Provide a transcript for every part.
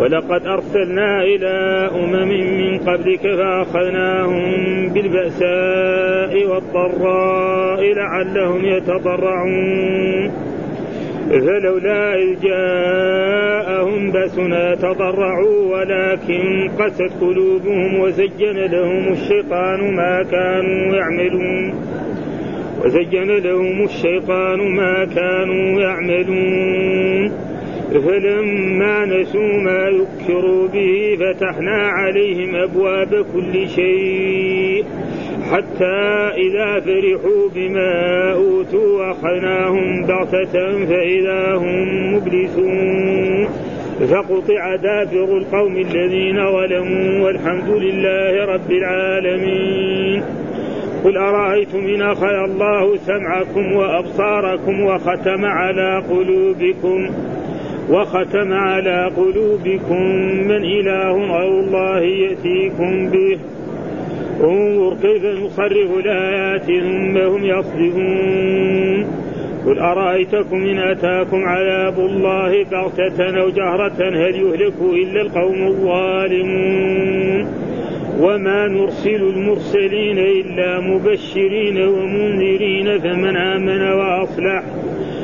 ولقد أرسلنا إلى أمم من قبلك فأخذناهم بالبأساء والضراء لعلهم يتضرعون. فلولا إذ جاءهم بأسنا تضرعوا ولكن قست قلوبهم وزين لهم الشيطان ما كانوا يعملون. وزين لهم الشيطان ما كانوا يعملون. فلما نسوا ما ذكروا به فتحنا عليهم أبواب كل شيء حتى إذا فرحوا بما أوتوا أخذناهم بغتة فإذا هم مبلسون. فقطع دابر القوم الذين ظلموا والحمد لله رب العالمين. قل أرأيتم إن أخذ الله سمعكم وأبصاركم وختم على قلوبكم؟ وختم على قلوبكم من إله غير الله يأتيكم به. انظر كيف نصرف الآيات ثم هم يصدقون قل أرأيتكم إن أتاكم عذاب الله بغتة أو جهرة؟ هل يهلك إلا القوم الظالمون؟ وما نرسل المرسلين إلا مبشرين ومنذرين فمن آمن وأصلح.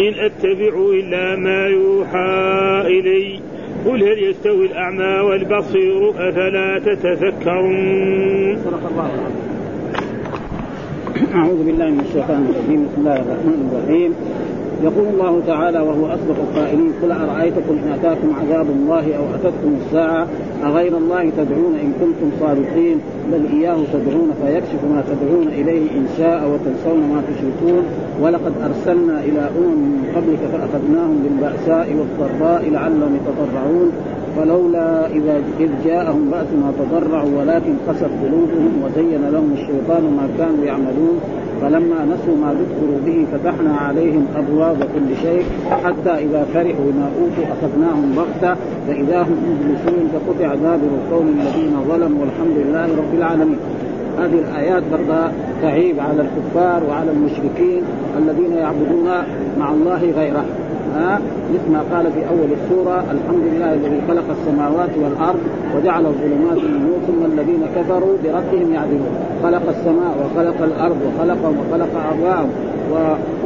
إن أتبع إلا ما يوحى إلي. قل هل يستوي الأعمى والبصير؟ أفلا تتفكرون أعوذ بالله من الشيطان الرجيم. بسم الله الرحمن الرحيم. يقول الله تعالى وهو أصدق القائلين قل أرأيتكم إن أتاكم عذاب الله أو أتتكم الساعة؟ أغير الله تدعون إن كنتم صادقين؟ بل إياه تدعون فيكشف ما تدعون إليه إن شاء وتنسون ما تشركون. ولقد أرسلنا إلى أمم من قبلك فأخذناهم بالبأساء والضراء لعلهم يتضرعون. فلولا إذا إذ جاءهم بأسنا تضرعوا ولكن قست قلوبهم وزين لهم الشيطان ما كانوا يعملون. فلما نسوا ما ذكروا به فتحنا عليهم أبواب كل شيء حتى إذا فرحوا بما أوتوا أخذناهم بغتة فإذا هم مبلسون فقطع دابر القوم الذين ظلموا والحمد لله رب العالمين. هذه الآيات برضه تعيب على الكفار وعلى المشركين الذين يعبدون مع الله غيره. مثل ما قال في أول السورة الحمد لله الذي خلق السماوات والأرض وجعل الظلمات والنور ثم الذين كفروا بربهم يعدلون. خلق السماء وخلق الأرض وخلقهم وخلق ابائهم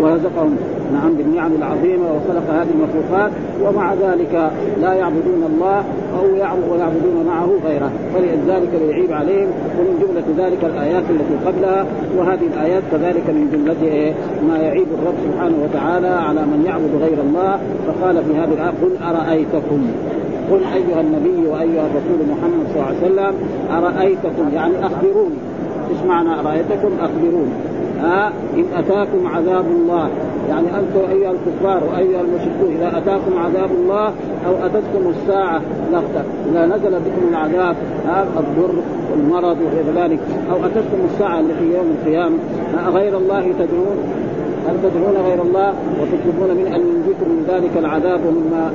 ورزقهم. نعم بالنعم العظيمة وخلق هذه المخلوقات ومع ذلك لا يعبدون الله أو ويعبدون معه غيره. فلذلك يعيب عليهم ومن جملة ذلك الآيات التي قبلها وهذه الآيات كذلك من جملته ما يعيب الرب سبحانه وتعالى على من يعبد غير الله. فقال في هذه الآية قل أرأيتكم؟ قل أيها النبي وأيها الرسول محمد صلى الله عليه وسلم أرأيتكم؟ يعني أخبروني. إيش معنى أرأيتكم؟ أخبروني. ها إن أتاكم عذاب الله. يعني أنتم أيها الكفار وأيها المشركون إذا أتاكم عذاب الله أو أتتكم الساعة لغتا إذا نزل بكم العذاب هذا الضر والمرض وغير ذلك أو أتتكم الساعة التي يوم القيامة غير الله تدعون؟ هل تدعون غير الله؟ وتطلبون من أن ينجيكم من ذلك العذاب ومما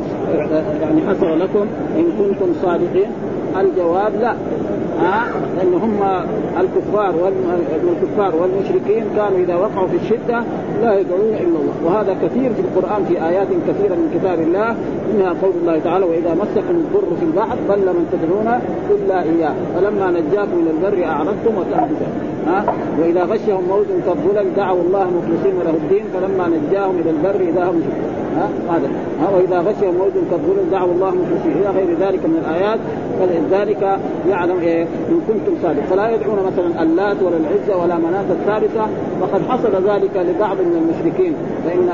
يعني حصل لكم إن كنتم صادقين؟ الجواب لا. ها؟ لأن هم الكفار والكفار والمشركين كانوا إذا وقعوا في الشدة لا يدعون إلا الله. وهذا كثير في القرآن في آيات كثيرة من كتاب الله منها قول الله تعالى وإذا مسكم الضر في البحر ضل من تدعون إلا إياه. فلما نجاكم من البر أعرضتم وتنبتم ها؟ وإذا غشهم موج كالظلل دعوا الله مخلصين له الدين فلما نجاهم إلى البر إذا هم ها هذا ها؟ وإذا غشهم موج كالظلل دعوا الله مخلصين إلى غير ذلك من الآيات فلذلك يعلم إيه؟ إن كنتم صادق فلا يدعون مثلا اللات ولا العزى ولا مناة الثالثة وقد حصل ذلك لبعض من المشركين. فإن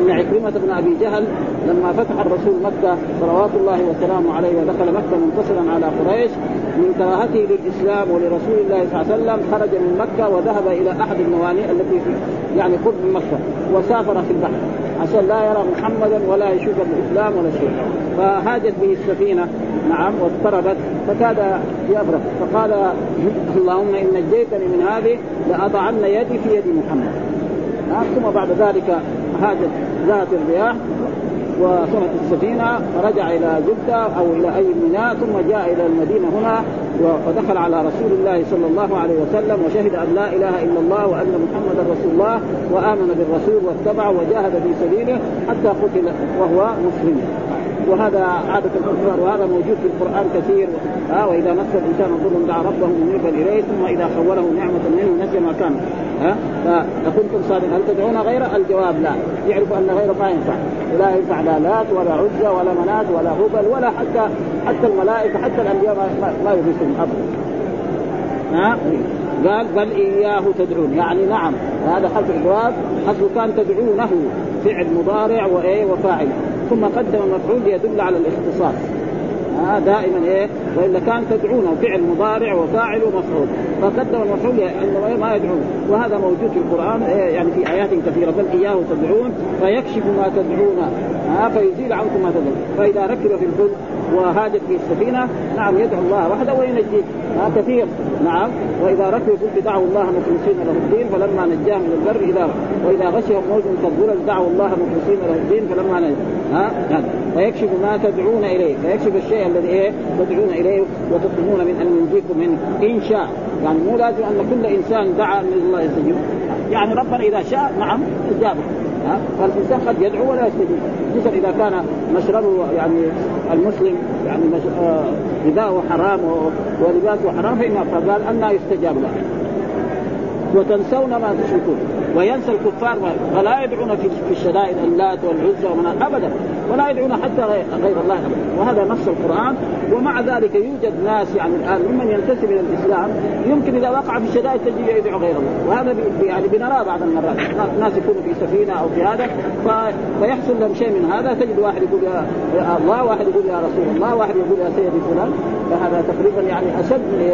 إن عكرمة بن أبي جهل لما فتح الرسول مكة صلوات الله وسلامه عليه ودخل مكة منتصرا على قريش من كراهته للإسلام ولرسول الله صلى الله عليه وسلم خرج من مكة وذهب إلى أحد الموانئ التي في يعني قرب من مكة وسافر في البحر عشان لا يرى محمدا ولا يشوف الإسلام ولا شيء. فهاجت به السفينة نعم واضطربت فكاد يبرق فقال اللهم إن نجيتني من هذه لأضعن يدي في يد محمد. نعم ثم بعد ذلك هاجت ذات الرياح وصنت السفينة فرجع إلى جدة أو إلى أي ميناء ثم جاء إلى المدينة هنا ودخل على رسول الله صلى الله عليه وسلم وشهد أن لا إله إلا الله وأن محمدا رسول الله وآمن بالرسول واتبعه وجاهد في سبيله حتى قتل وهو مسلم. وهذا عادة الكفار وهذا موجود في القرآن كثير. ها وإذا مس الإنسان ضر دعا ربه منيبا إليه ثم إذا خوله نعمة منه نسي ما كان. ها فكنتم صادقين هل تدعون غيره؟ الجواب لا. يعرف أن غيره ما ينفع. لا ينفع لا لات ولا عزى ولا منات ولا هبل ولا حتى حتى الملائكة حتى الأنبياء ما, يغيثهم أبدا. ها قال بل إياه تدعون. يعني نعم هذا حرف الجواب حرف كان تدعونه. فعل مضارع وإيه وفاعل. ثم قدم المفعول ليدل على الاختصاص. آه دائما إيه وإلا كان تدعونه فعل مضارع وفاعل ومفعول. فقدم المفعول عندما ما يدعون. وهذا موجود في القرآن إيه يعني في آيات كثيرة. بل إياه تدعون. فيكشف ما تدعون. آه فيزيل عنكم ما تدعون. فإذا ركب في الفلك وهاجت به السفينة نعم يدعو الله وحده وينجيه. آه كثير. نعم. وإذا ركبوا الفلك دعوا الله مخلصين له الدين فلما نجاهم من البر إذا وإذا غشهم موج كالظلل دعوا الله مخلصين له الدين فلما نجاهم ها هذا فيكشف ما تدعون إليه. فيكشف الشيء الذي إيه؟ تدعون إليه وتطلبون من أن ينجيكم منه. إن شاء. يعني مو لازم أن كل إنسان دعا أن الله يستجيب. يعني ربنا إذا شاء نعم استجابه ها؟ فالإنسان قد يدعو ولا يستجيب خصوصا إذا كان مشربه يعني المسلم يعني مش... آه حرام ولباسه حرام فإن فقال أن يستجاب له. وتنسون ما تشركون. وينسى الكفار ولا يدعون في الشدائد اللات والعزى ومن ابدا. ولا يدعون حتى غير الله ابدا. وهذا نص القرآن. ومع ذلك يوجد ناس يعني الآن ممن ينتسب إلى الإسلام. يمكن إذا وقع في الشدائد تجد يدعو غير الله. وهذا يعني بنراه بعض المرات. ناس يكونوا في سفينة أو في هذا. فيحصل لهم شيء من هذا. تجد واحد يقول يا الله واحد يقول يا رسول الله واحد يقول يا سيدي فلان. فهذا تقريبا يعني أشد من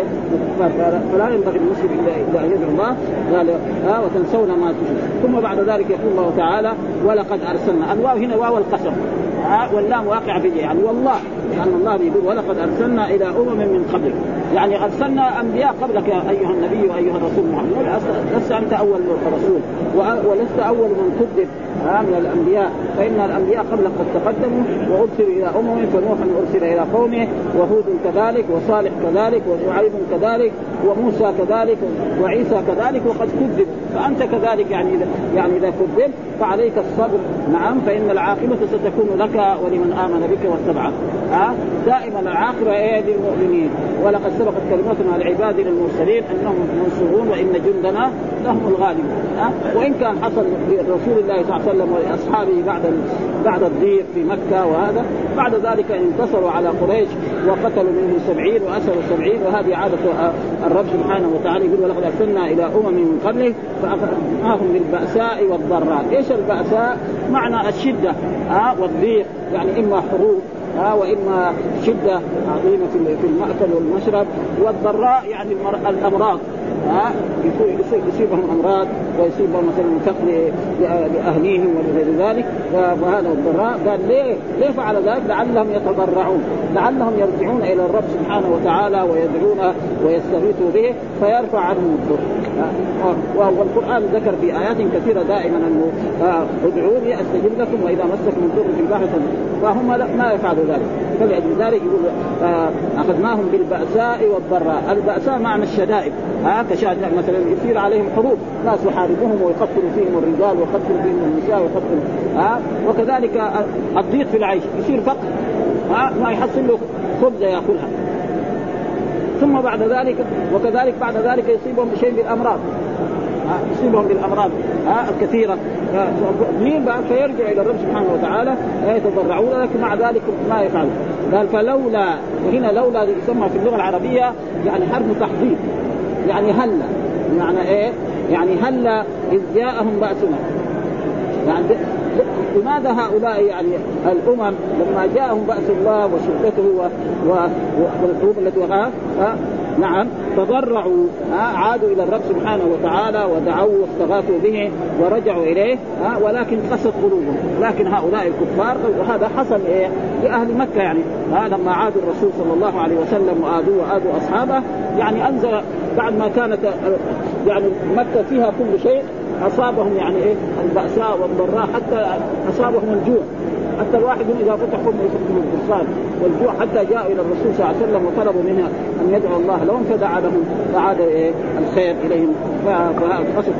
فلا ينبغي المسلم الا أن يدعو الله. قال ها وتنسون ما ثم بعد ذلك يقول الله تعالى ولقد ارسلنا الواو هنا واو القسم. واللام واقع في يعني والله لأن الله بيقول ولقد أرسلنا إلى أمم من قبلك يعني أرسلنا أنبياء قبلك يا أيها النبي وأيها الرسول محمد. لست أنت أول رسول. ولست أول من كذب. من الأنبياء. فإن الأنبياء قبلك قد تقدموا وأرسلوا إلى أمم فنوح أرسل إلى قومه وهود كذلك وصالح كذلك وشعيب كذلك وموسى كذلك وعيسى كذلك وقد كذب فأنت كذلك يعني اذا يعني إذا كذبت فعليك الصبر. نعم فإن العاقبة ستكون لك ولمن آمن بك واتبعك. ها؟ دائما العاقبة إيه للمؤمنين. ولقد سبقت كلمتنا العباد للمرسلين أنهم منصورون وإن جندنا لهم الغالبون. ها؟ وإن كان حصل لرسول الله صلى الله عليه وسلم ولاصحابه بعد بعد الضيق في مكة وهذا بعد ذلك انتصروا على قريش وقتلوا منهم سبعين واسروا سبعين وهذه عادة الرب سبحانه وتعالى يقول ولقد أرسلنا إلى أمم من قبله فأخذناهم بالبأساء والضراء، إيش البأساء؟ معنى الشدة ها والضيق يعني إما حروب ها وإما شدة عظيمة في المأكل والمشرب والضراء يعني الأمراض يصيبهم أمراض ويصيبهم مثلا فقر لأهليهم ولغير ذلك فهذا الضراء قال ليه؟ ليه فعل ذلك؟ لعلهم يتضرعون، لعلهم يرجعون إلى الرب سبحانه وتعالى ويدعون ويستغيثوا به فيرفع عنهم الضر. والقرآن ذكر في ايات كثيرة دائما أنه ادعوني أستجب لكم وإذا مسكم الضر في البحر فهم ما يفعلوا ذلك. فلأجل ذلك يقول أخذناهم بالبأساء والضراء، البأساء معنى الشدائد. ها كشاهد مثلا يصير عليهم حروب. ناس يحاربهم ويقتلوا فيهم الرجال ويقتلوا فيهم النساء ويقتلوا ها وكذلك الضيق في العيش. يصير فقر ها ما يحصل له خبزه يأكلها. ثم بعد ذلك وكذلك بعد ذلك يصيبهم شيء بالأمراض. يصيبهم بالأمراض الكثيرة. مين فيرجع إلى الرب سبحانه وتعالى يتضرعون لكن مع ذلك ما يفعل قال فلولا وهنا لولا يسمى في اللغة العربية يعني حرف تحضير. يعني هلا. معنى إيه؟ يعني هلا إذ جاءهم بأسنا. يعني لماذا هؤلاء يعني الأمم لما جاءهم بأس الله وشدته والحروب التي وقعت نعم. تضرعوا عادوا إلى الرب سبحانه وتعالى ودعوه واستغاثوا به ورجعوا إليه ولكن قست قلوبهم. لكن هؤلاء الكفار وهذا حصل إيه؟ لأهل مكة يعني. لما عادوا الرسول صلى الله عليه وسلم وآذوه وآذوا أصحابه يعني أنزل بعد ما كانت يعني مكة فيها كل شيء أصابهم يعني إيه؟ البأساء والضراء حتى أصابهم الجوع. حتى الواحد إذا فتح فمه يسكن الفرسان والجوع حتى جاء إلى الرسول صلى الله عليه وسلم وطلبوا منه أن يدعو الله لهم فدعا لهم فعاد إيه؟ الخير إليهم. فقصد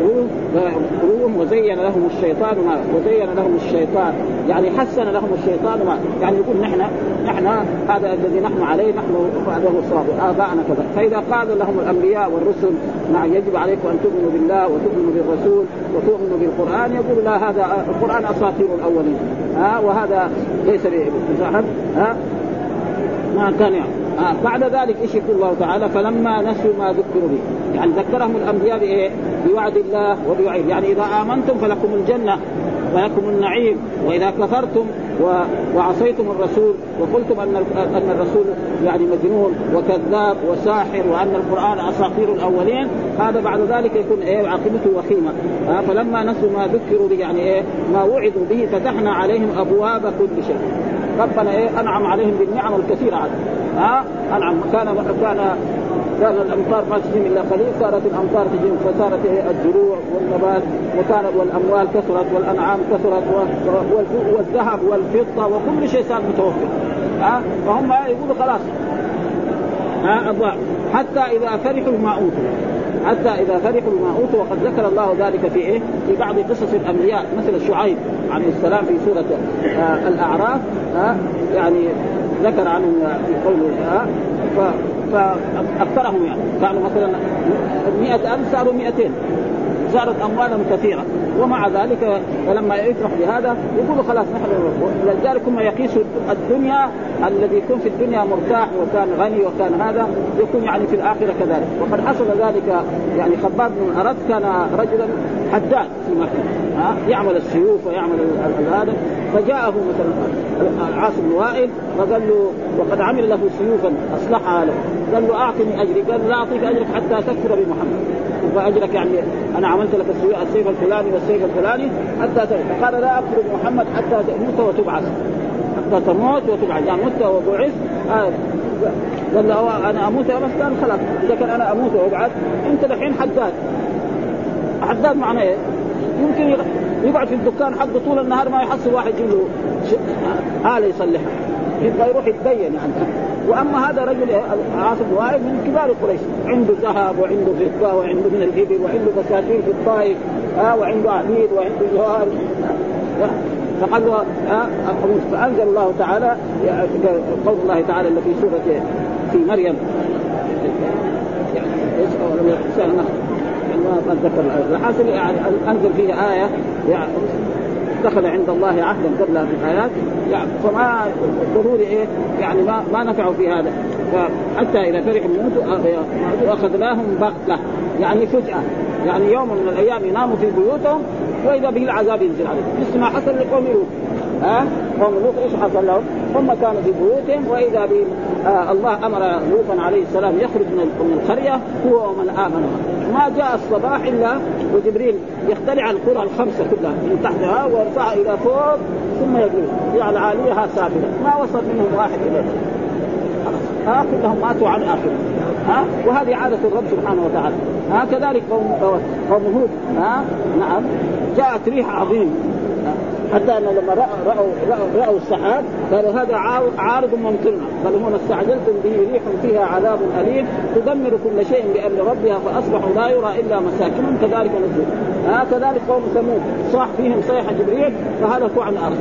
قلوبهم وزين لهم الشيطان ما وزين لهم الشيطان. يعني حسن لهم الشيطان ما يعني يقول نحن نحن هذا الذي نحن عليه نحن هذا الصواب آباءنا كذا. فإذا قال لهم الأنبياء والرسل نعم يجب عليكم أن تؤمنوا بالله وتؤمنوا بالرسول وتؤمنوا بالقرآن يقول لا هذا القرآن أساطير الأولين. ها؟ وهذا ليس بصاحب ها؟ ما كان يعني آه بعد ذلك إيش يقول الله تعالى فلما نسوا ما ذكروا به يعني ذكرهم الأنبياء بإيه؟ بوعد الله وبوعيد يعني إذا آمنتم فلكم الجنة ولكم النعيم وإذا كفرتم. وعصيتم الرسول وقلتم أن أن الرسول يعني مجنون وكذاب وساحر وأن القرآن أساطير الأولين. هذا بعد ذلك يكون إيه عاقبته وخيمة. فلما نسوا ما ذكروا به يعني إيه ما وعدوا به فتحنا عليهم أبواب كل شيء. ربنا إيه أنعم عليهم بالنعم الكثيرة. عاد ها أنعم. كان كان كان الأمطار ما تجيب إلا قليل صارت الأمطار تجيب فصارت الزروع والنبات وكانت والأموال كثرت والأنعام كثرت والذهب والفضة وكل شيء صار متوفر. ها؟ فهم يقولوا خلاص. ها؟ حتى إذا فرحوا ما أوتوا. حتى إذا فرحوا بما أوتوا وقد ذكر الله ذلك في إيه؟ في بعض قصص الأنبياء مثل شعيب عليه السلام في سورة آه الأعراف آه يعني ذكر عنهم في قوله آه فاكثرهم يعني. كانوا مثلا 100000 صاروا 200 صارت أموالهم كثيرة. ومع ذلك فلما يفرح بهذا يقولوا خلاص نحن ولذلك هم يقيسوا الدنيا الذي يكون في الدنيا مرتاح وكان غني وكان هذا يكون يعني في الآخرة كذلك. وقد حصل ذلك يعني خباب بن أرد كان رجلا حداد في مكة. ها؟ يعمل السيوف ويعمل هذا. فجاءه مثلا عاص بن وائل وقال له وقد عمل له سيوفا أصلحها له. قال له أعطني أجري. قال لا أعطيك أجرك حتى تكفر بمحمد. فاجرك يعني أنا عملت لك السيف الفلاني والسيف الفلاني حتى تموت قال لا اكفر محمد حتى تموت وتبعث. حتى تموت وتبعث. يعني مت وبعث آه قال له أنا أموت بس قال خلاص إذا كان أنا أموت وأبعث أنت الحين حداد. حداد معناه إيه؟ يمكن يقعد في الدكان حقه طول النهار ما يحصل واحد يجيب له آلة يصلحها يبغى يروح يتدين يعني. وأما هذا رجل عاصم وائل من كبار قريش عنده ذهب وعنده فضة وعنده من الإبل وعنده بساتين في الطائف آه وعنده عبيد وعنده جوار. فقال له آه فأنزل الله تعالى قول الله تعالى في سورة في مريم. يعني إيش ما اتذكر الحاصل يعني أنزل فيها آية يعني اتخذ عند الله عهدا قبل في الحياة. يعني فما ضروري إيه يعني ما ما نفعوا في هذا. فحتى إذا فرحوا موتوا اخذناهم بغتة. يعني فجأة. يعني يوم من الأيام يناموا في بيوتهم وإذا به العذاب ينزل عليهم. مثل ما حصل لقوم لوط. ها؟ قوم لوط إيش حصل لهم؟ هم كانوا في بيوتهم وإذا به آه الله أمر لوطا عليه السلام يخرج من القرية هو ومن آمن ما جاء الصباح إلا وجبريل يختلع القرى الخمسة كلها من تحتها ويرفعها إلى فوق ثم يقول جعل عاليها سافلة. ما وصل منهم واحد اليه ها كلهم ماتوا عن آخر. ها؟ وهذه عادة الرب سبحانه وتعالى. ها كذلك قوم هود. ها؟ نعم. جاءت ريح عظيم. حتى ان لما راوا راوا راوا, رأوا السحاب قالوا هذا عارض ممطرنا. قالوا هنا استعجلتم به ريح فيها عذاب أليم. تدمر كل شيء بأمر ربها فأصبحوا لا يرى إلا مساكنهم. كذلك نزل. آه كذلك قوم ثمود صاح فيهم صيحه جبريل فهلكوا عن الأرض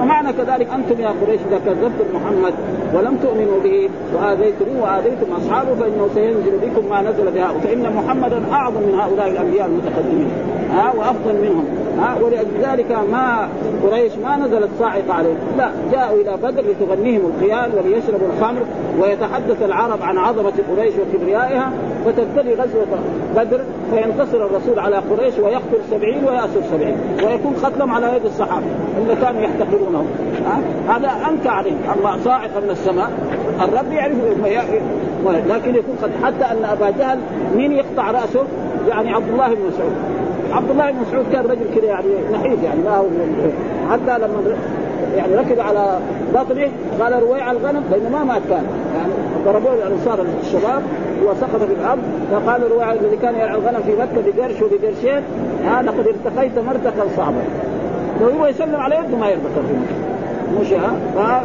ومعنى كذلك أنتم يا قريش إذا كذبتم محمد ولم تؤمنوا به واذيتموه وآذيتم أصحابه فإنه سينزل بكم ما نزل بهؤلاء فإن محمدا أعظم من هؤلاء الأنبياء المتقدمين. ها وأفضل منهم. ها ولذلك ما قريش ما نزلت صاعقة عليهم. لا جاءوا إلى بدر لتغنيهم الخيال وليشربوا الخمر ويتحدث العرب عن عظمة قريش وكبريائها فتبتدي غزوة بدر فينتصر الرسول على قريش ويقتل سبعين ويأسر سبعين ويكون قتلهم على يد الصحابة اللي كانوا يحتقرونهم. هذا أنكى عليهم. اما صاعقه من السماء. الرب يعرف لكن يكون قد حتى أن أبا جهل مين يقطع رأسه؟ يعني عبد الله بن مسعود. عبد الله بن مسعود كان رجل كذا يعني نحيف يعني ما هو حتى لما يعني ركب على بطنه قال رويع الغنم لأنه ما مات كان. يعني ضربوه الانصار الشباب وسقط في الأرض فقال رويع الذي كان يرعى الغنم في مكة بقرش وبقرشين ها لقد ارتقيت مرتقا صعبا وهو يسلم على يده ما يرضى في مكة. مش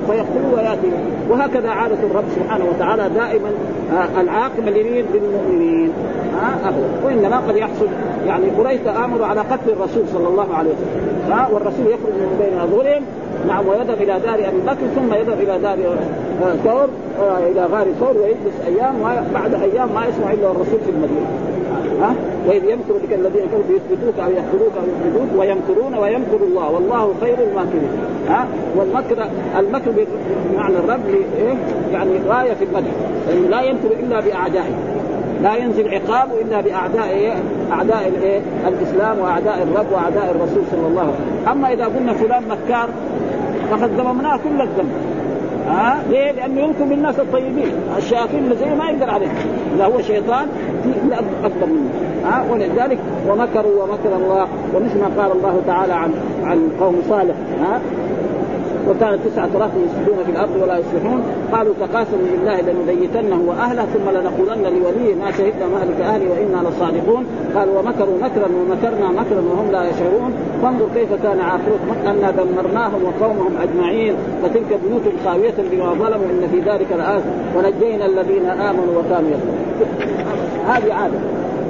فيقتلوا ويأتي. وهكذا عادة الرب سبحانه وتعالى دائما آه، العاقبة لمين؟ للمؤمنين. ها؟ ابدا وإنما قد يحصل يعني قريش تامروا على قتل الرسول صلى الله عليه وسلم. ها؟ والرسول يخرج من بين اظهرهم نعم ويذهب إلى دار أبي بكر ثم يذهب إلى دار آه، ثور آه، إلى غار ثور ويجلس أيام بعد أيام ما يسمع إلا الرسول في المدينة. ها؟ وإذ يمكر بك الذين كفروا يثبتوك أو يقتلوك أو يخرجوك ويمكرون ويمكر الله. والله خير الماكرين. ها؟ والمكر المكر بمعنى الرب إيه؟ يعني غاية في المدح لأنه لا يمكر إلا بأعدائه. لا ينزل عقابه إلا بأعداء إيه؟ أعداء الايه؟ الإسلام وأعداء الرب وأعداء الرسول صلى الله عليه وسلم، أما إذا قلنا فلان مكار فقد ذممناه كل الذنب. ها؟ ليه؟ لأنه ينكر بالناس الطيبين، الشياطين اللي ما يقدر عليهم، إذا هو شيطان في أكثر منه، ها؟ ولذلك ومكروا ومكر الله ومثل ما قال الله تعالى عن عن قوم صالح ها؟ وكانت تسعة رهط يسجدون في الأرض ولا يصلحون. قالوا تقاسموا بالله لنبيتنه وأهله ثم لنقولن لوليه ما شهدنا مهلك أهلي وإنا لصادقون. قالوا ومكروا مكرا ومكرنا مكرا وهم لا يشعرون. فانظر كيف كان عاقبة أنا دمرناهم وقومهم أجمعين. فتلك بيوت خاوية بما ظلموا إن في ذلك لآية. ونجينا الذين آمنوا وكانوا يتقون. هذه عادة.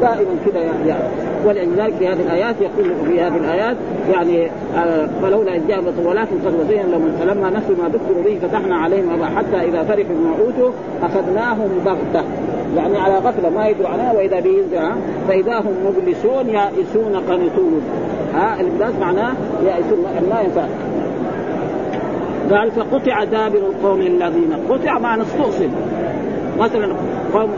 دائما كذا يعني. ولذلك في هذه الآيات يقول في هذه الآيات يعني آه، فلولا إذ جاء ولكن قد لهم فلما نسوا ما ذكروا به فتحنا عليهم حتى إذا فرحوا بما أوتوا أخذناهم بغتة. يعني على غفلة ما يدروا عنها وإذا به فإذا هم مبلسون يائسون قنطون ها؟ الإبلاس معناه يائسون ما ينفع. قال فقطع دابر القوم الذين قطع معنى استؤصل مثلا قوم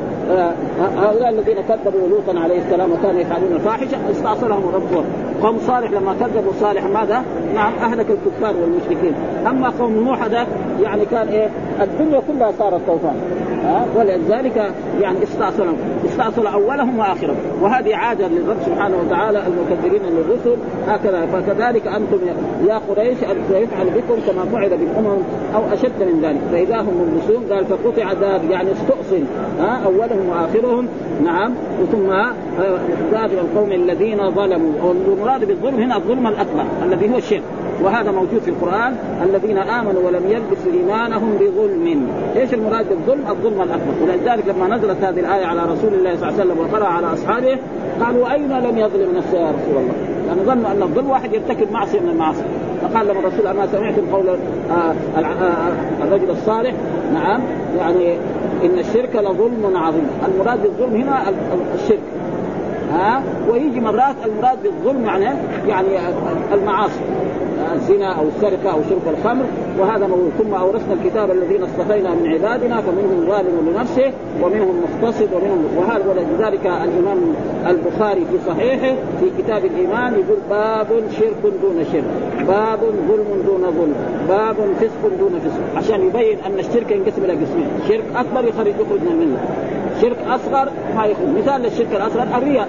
هؤلاء الذين كذبوا لوطا عليه السلام وكانوا يفعلون الفاحشة استأصلهم ربهم. قوم صالح لما كذبوا صالح ماذا؟ نعم أهلك الكفار والمشركين. أما قوم نوح هذا يعني كان إيه؟ الدنيا كلها صارت طوفان ها؟ ولذلك يعني استأصلهم استأصل أولهم وآخرهم. وهذه عادة للرب سبحانه وتعالى المكذبين للرسل. هكذا. فكذلك أنتم يا قريش أن يفعل بكم كما فعل بالامم أو أشد من ذلك. فإذا هم مبلسون قال فقطع داب يعني استؤصل. ها؟ أولهم وآخرهم. نعم. ثم دابر القوم الذين ظلموا. والمراد بالظلم هنا الظلم الأكبر الذي هو الشرك. وهذا موجود في القرآن الذين آمنوا ولم يلبسوا إيمانهم بظلم. إيش المراد بالظلم؟ الظلم الأكبر. ولذلك لما نزلت هذه الآية على رسول الله صلى الله عليه وسلم وقرا على أصحابه قالوا أين لم يظلم نفسه يا رسول الله؟ يعني ظنوا أن الظلم واحد يرتكب معصية من المعاصي. فقال لهم الرسول أما سمعتم قول آه، آه، الرجل الصالح؟ نعم. يعني إن الشرك لظلم عظيم. المراد بالظلم هنا الشرك. ها؟ ويجي مرات المراد بالظلم يعني يعني المعاصي. الزنا أو السرقة أو شرب الخمر. وهذا ثم أورثنا الكتاب الذين اصطفينا من عبادنا فمنهم ظالم لنفسه ومنهم مقتصد ومنهم وهذا ولذلك الإمام البخاري في صحيحه في كتاب الإيمان يقول باب شرك دون شرك باب ظلم دون ظلم باب فسق دون فسق. عشان يبين أن الشرك ينقسم إلى قسمين. شرك أكبر يخرج يخرج من الملة. شرك أصغر ما يخرج مثال للشرك الأصغر الرياء.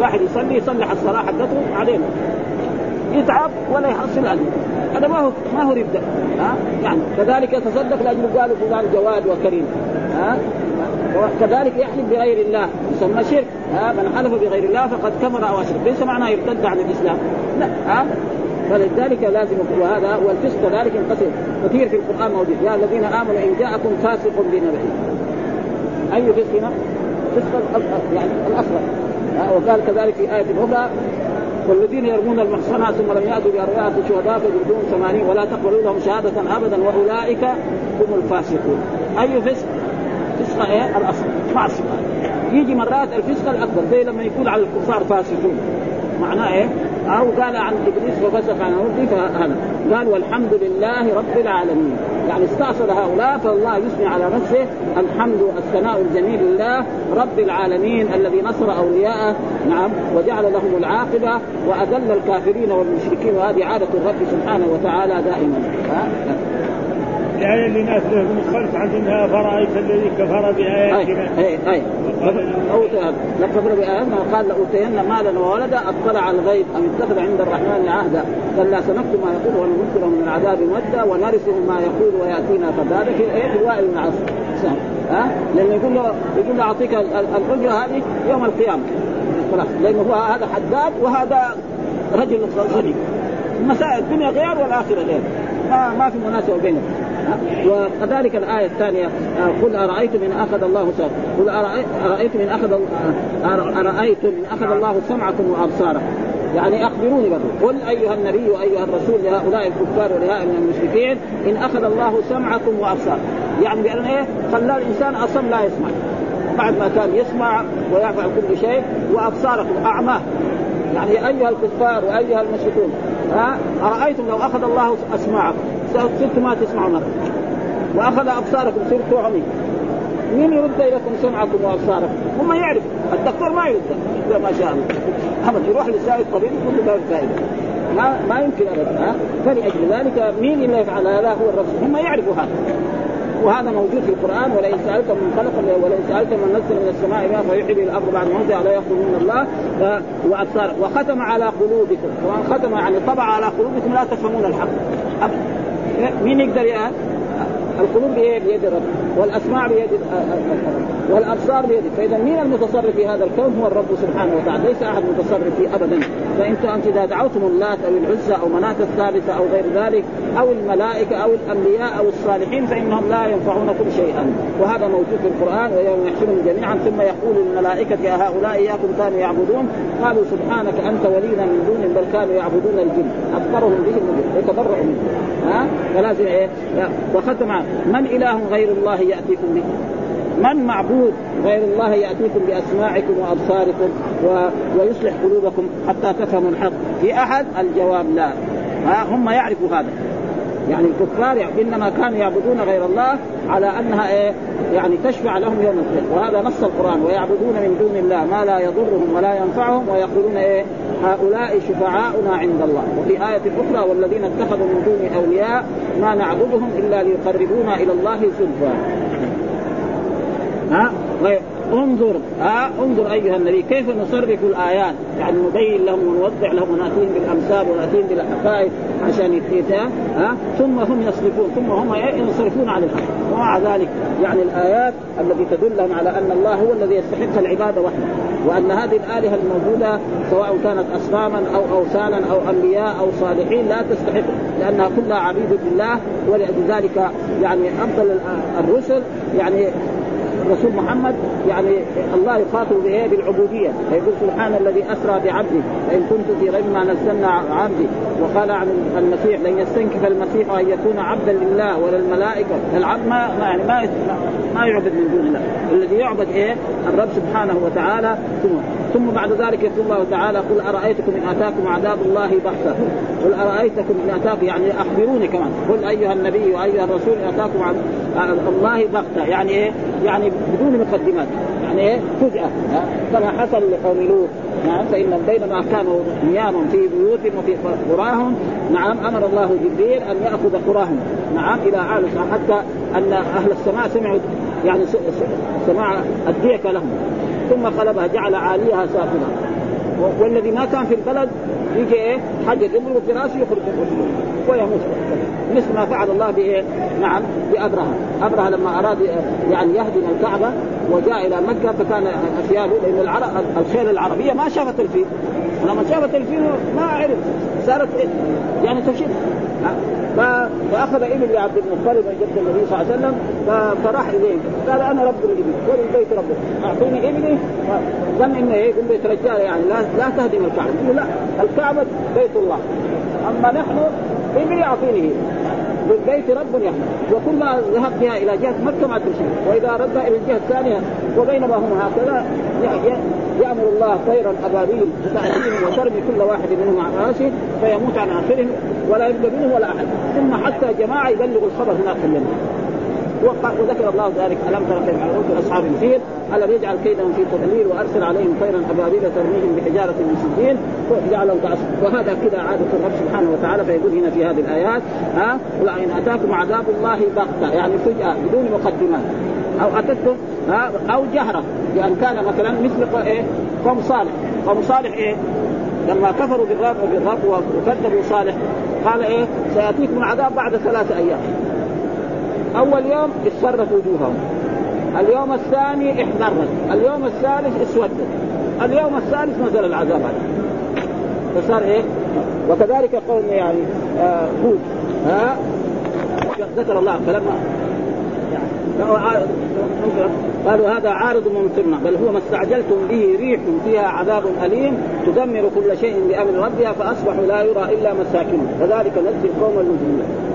واحد يصلي يصلح الصلاة حقته بعدين يتعب ولا يحصل اجر هذا ما هو ما هو رده ها؟ يعني كذلك يتصدق لأجل قالوا فلان جواد وكريم. ها؟ كذلك يحلف بغير الله. يسمى شرك. ها؟ من حلف بغير الله فقد كفر أو أشرك. ليس معناه يرتد عن الإسلام. لا. ها؟ فلذلك لازم وهذا والفسق كذلك ينقسم. كثير في القرآن موجود. يا الذين آمنوا إن جاءكم فاسق بنبأ أي فسق هنا؟ فسق يعني الاصغر وقال كذلك في آية أخرى والذين يرمون المحصنات ثم لم يأتوا بأربعة شهداء فجلدوهم ثمانين ولا تقبلوا لهم شهادة ابدا وأولئك هم الفاسقون. أي فسق؟ فسق إيه؟ الأصل. معصيه يجي مرات الفسق الأكبر زي لما يكون على الكفار فاسقون. معناه إيه؟ أو قال عن إبليس وفسق عن ربه فهذا. قال والحمد لله رب العالمين. يعني استأصل هؤلاء فالله يثني على نفسه. الحمد والثناء الجميل لله رب العالمين الذي نصر أولياءه. نعم. وجعل لهم العاقبة وأذل الكافرين والمشركين. وهذه عادة الرب سبحانه وتعالى دائما. ها؟ الآية اللي ناس لهم الخلف عندنا فرأيت الذي كفر بآياتنا. أي أي أي لكفر بآياتنا وقال لأوتين مالا وولدا أطلع الغيب أم اتخذ عند الرحمن عهدا. كلا سنكتب ما يقول ونمثله من العذاب مدا ونرثه ما يقول ويأتينا في إيه وائل بن عاصم ها؟ لأنه يقول له يقول له أعطيك الحجة هذه يوم القيامة. خلاص. لأنه هو هذا حداد وهذا رجل غني مسائل الدنيا غير والآخرة غير. ما ما في مناسبة بينهم. وكذلك الآية الثانية آه، قل أرأيتم إن أخذ الله قل أرأيتم إن أخذ آه، أرأيتم إن أخذ الله سمعكم وأبصاركم. يعني أخبروني برضو قل أيها النبي وأيها الرسول لهؤلاء الكفار ولهؤلاء المشركين إن أخذ الله سمعكم وأبصاركم. يعني بأن إيه؟ خلى الإنسان أصم لا يسمع. بعد ما كان يسمع ويفعل كل شيء وأبصاركم اعماه يعني أيها الكفار وأيها المشركون ها؟ أرأيتم لو أخذ الله أسماعكم؟ صرتم ما تسمعون وأخذ أبصاركم صرتوا عمي مين يرد إليكم سمعكم وأبصاركم؟ هم يعرفوا. الدكتور ما يرد. ما شاء الله. ابدا يروح لسائر الطبيب يقول له فائدة. ما ما يمكن أبدا ها؟ فلأجل ذلك مين اللي يفعل هذا؟ هو الرسول. هم يعرفوا هذا. وهذا موجود في القرآن ولئن سالت من خلق ولئن سالت من نزل من السماء ماء فيحيي الأرض بعد موتها لا يقولون الله؟ وأبصار. وختم على قلوبكم. كمان ختم يعني طبع على قلوبكم لا تفهمون الحق. أبدا. مين يقدر يعني القلوب بيد الرب. والأسماع بيد والأبصار بيد. فإذا مين المتصرف في هذا الكون؟ هو الرب سبحانه وتعالى. ليس أحد متصرف فيه ابدا. فانت أنت إذا دعوتم اللات أو العزى أو مناة الثالثة أو غير ذلك أو الملائكة أو الأنبياء أو الصالحين فإنهم لا ينفعونكم شيئا وهذا موجود في القرآن ويوم يحشرهم جميعا. ثم يقول للملائكه هؤلاء إياكم كانوا يعبدون. قالوا سبحانك أنت ولينا من دون بل كانوا يعبدون الجن. أكثرهم بهم يتبرأ منهم. ها فلازم إيه وختم من إله غير الله يأتيكم به؟ من معبود غير الله يأتيكم بأسماعكم وأبصاركم و... ويصلح قلوبكم حتى تفهموا الحق؟ في أحد؟ الجواب لا. هم يعرفوا هذا. يعني الكفار إنما كانوا يعبدون غير الله على أنها إيه؟ يعني تشفع لهم يوم القيامة. وهذا نص القرآن. ويعبدون من دون الله ما لا يضرهم ولا ينفعهم ويقولون إيه؟ هؤلاء شفعاؤنا عند الله. وفي آية أخرى والذين اتخذوا من دون أولياء ما نعبدهم إلا ليقربونا إلى الله زلفى ها؟ انظر ها انظر أيها النبي كيف نصرف الآيات؟ يعني نبين لهم ونوضح لهم ونأتيهم بالأمثال ونأتيهم بالحقائق عشان يتيتا ها ثم هم يصرفون ثم هم ينصرفون عن الحق. ومع ذلك يعني الآيات التي تدلهم على أن الله هو الذي يستحق العباده وحده وأن هذه الآلهة الموجودة سواء كانت اصناما أو اوثانا أو أنبياء أو صالحين لا تستحق لأنها كلها عبيد لله ولذلك يعني أفضل الرسل يعني الرسول محمد يعني الله يخاطب بايه؟ بالعبودية فيقول سبحان الذي أسرى بعبده فإن كنت في ريب ما نزلنا عبدي وقال عن المسيح لن يستنكف المسيح أن يكون عبدا لله ولا الملائكة العبد ما يعني ما ما يعبد من دون الله الذي يعبد إيه؟ الرب سبحانه وتعالى ثم ثم بعد ذلك يقول الله تعالى قل أرأيتكم إن آتاكم عذاب الله بحثا قل أرأيتكم إن اتاكم يعني أخبروني كمان. قل أيها النبي وأيها الرسول إن أتاكم الله بغتة. يعني إيه؟ يعني بدون مقدمات. يعني إيه؟ فجأة. كما حصل لقوم لوط. نعم فإن بينما كانوا نيام في بيوتهم وفي قراهم نعم أمر الله جبريل أن يأخذ قراهم. نعم إلى عالم. حتى أن أهل السماء سمعوا يعني سماع الديك لهم. ثم قلبها جعل عاليها سافلة والذي ما كان في البلد يجي إيه حاجة يضرب في راسه يخرج ويموت مثل ما فعل الله بإيه؟ نعم بابرهه، ابرهه لما أراد يعني يهدم الكعبة وجاء إلى مكة فكان اثيابه لأن العرب الخيل العربية ما شافت الفيل لما شافت الفيل ما عرف صارت إيه؟ يعني تشد فأخذ إبل لعبد المطلب جد النبي صلى الله عليه وسلم فراح إليه. قال أنا رب الإبل وللبيت ربه اعطوني إبلي. ظن إنه إيه بيت رجال يعني. لا لا تهدم الكعبة. لا الكعبة بيت الله. أما نحن إبلي أعطيني للبيت رب يحمل وكل ما ذهب بها إلى جهة مكة ما تمشي وإذا رد إلى الجهة الثانية وبينما هم هكذا يأمر الله طيرا أبابيل تاتيهم وترمي كل واحد منهم على رأسه فيموت عن اخرهم ولا يبقى منهم ولا أحد. ثم حتى جماعة يبلغوا الخبر هناك في وذكر الله ذلك. ألم تر كيف في أصحاب الفيل ألم يجعل كيدهم في تضليل وأرسل عليهم طيرا أبابيل ترميهم بحجارة من سجين. وجعلهم كعصف وهذا كذا عادة الرب سبحانه وتعالى فيقول هنا في هذه الآيات ها؟ ولئن أتاكم عذاب الله بغتة. يعني فجأة بدون مقدمات. أو اتتكم ها أو جهرة. يعني كان مثلا مثل إيه قوم صالح. قوم صالح إيه؟ لما كفروا بالرب وبالرب وكذبوا صالح قال إيه؟ سيأتيكم العذاب بعد ثلاثة أيام. أول يوم اصفرت وجوههم. اليوم الثاني احمرت. اليوم الثالث اسودت. اليوم الثالث نزل العذاب عليهم. فصار إيه؟ وكذلك قوم يعني آه هود. ها؟ ذكر الله فلما قالوا هذا عارض ممطرنا بل هو ما استعجلتم به ريح فيها عذاب أليم تدمر كل شيء بأمر ربها فأصبحوا لا يرى إلا مساكنهم. كذلك نجزي القوم المجرمين.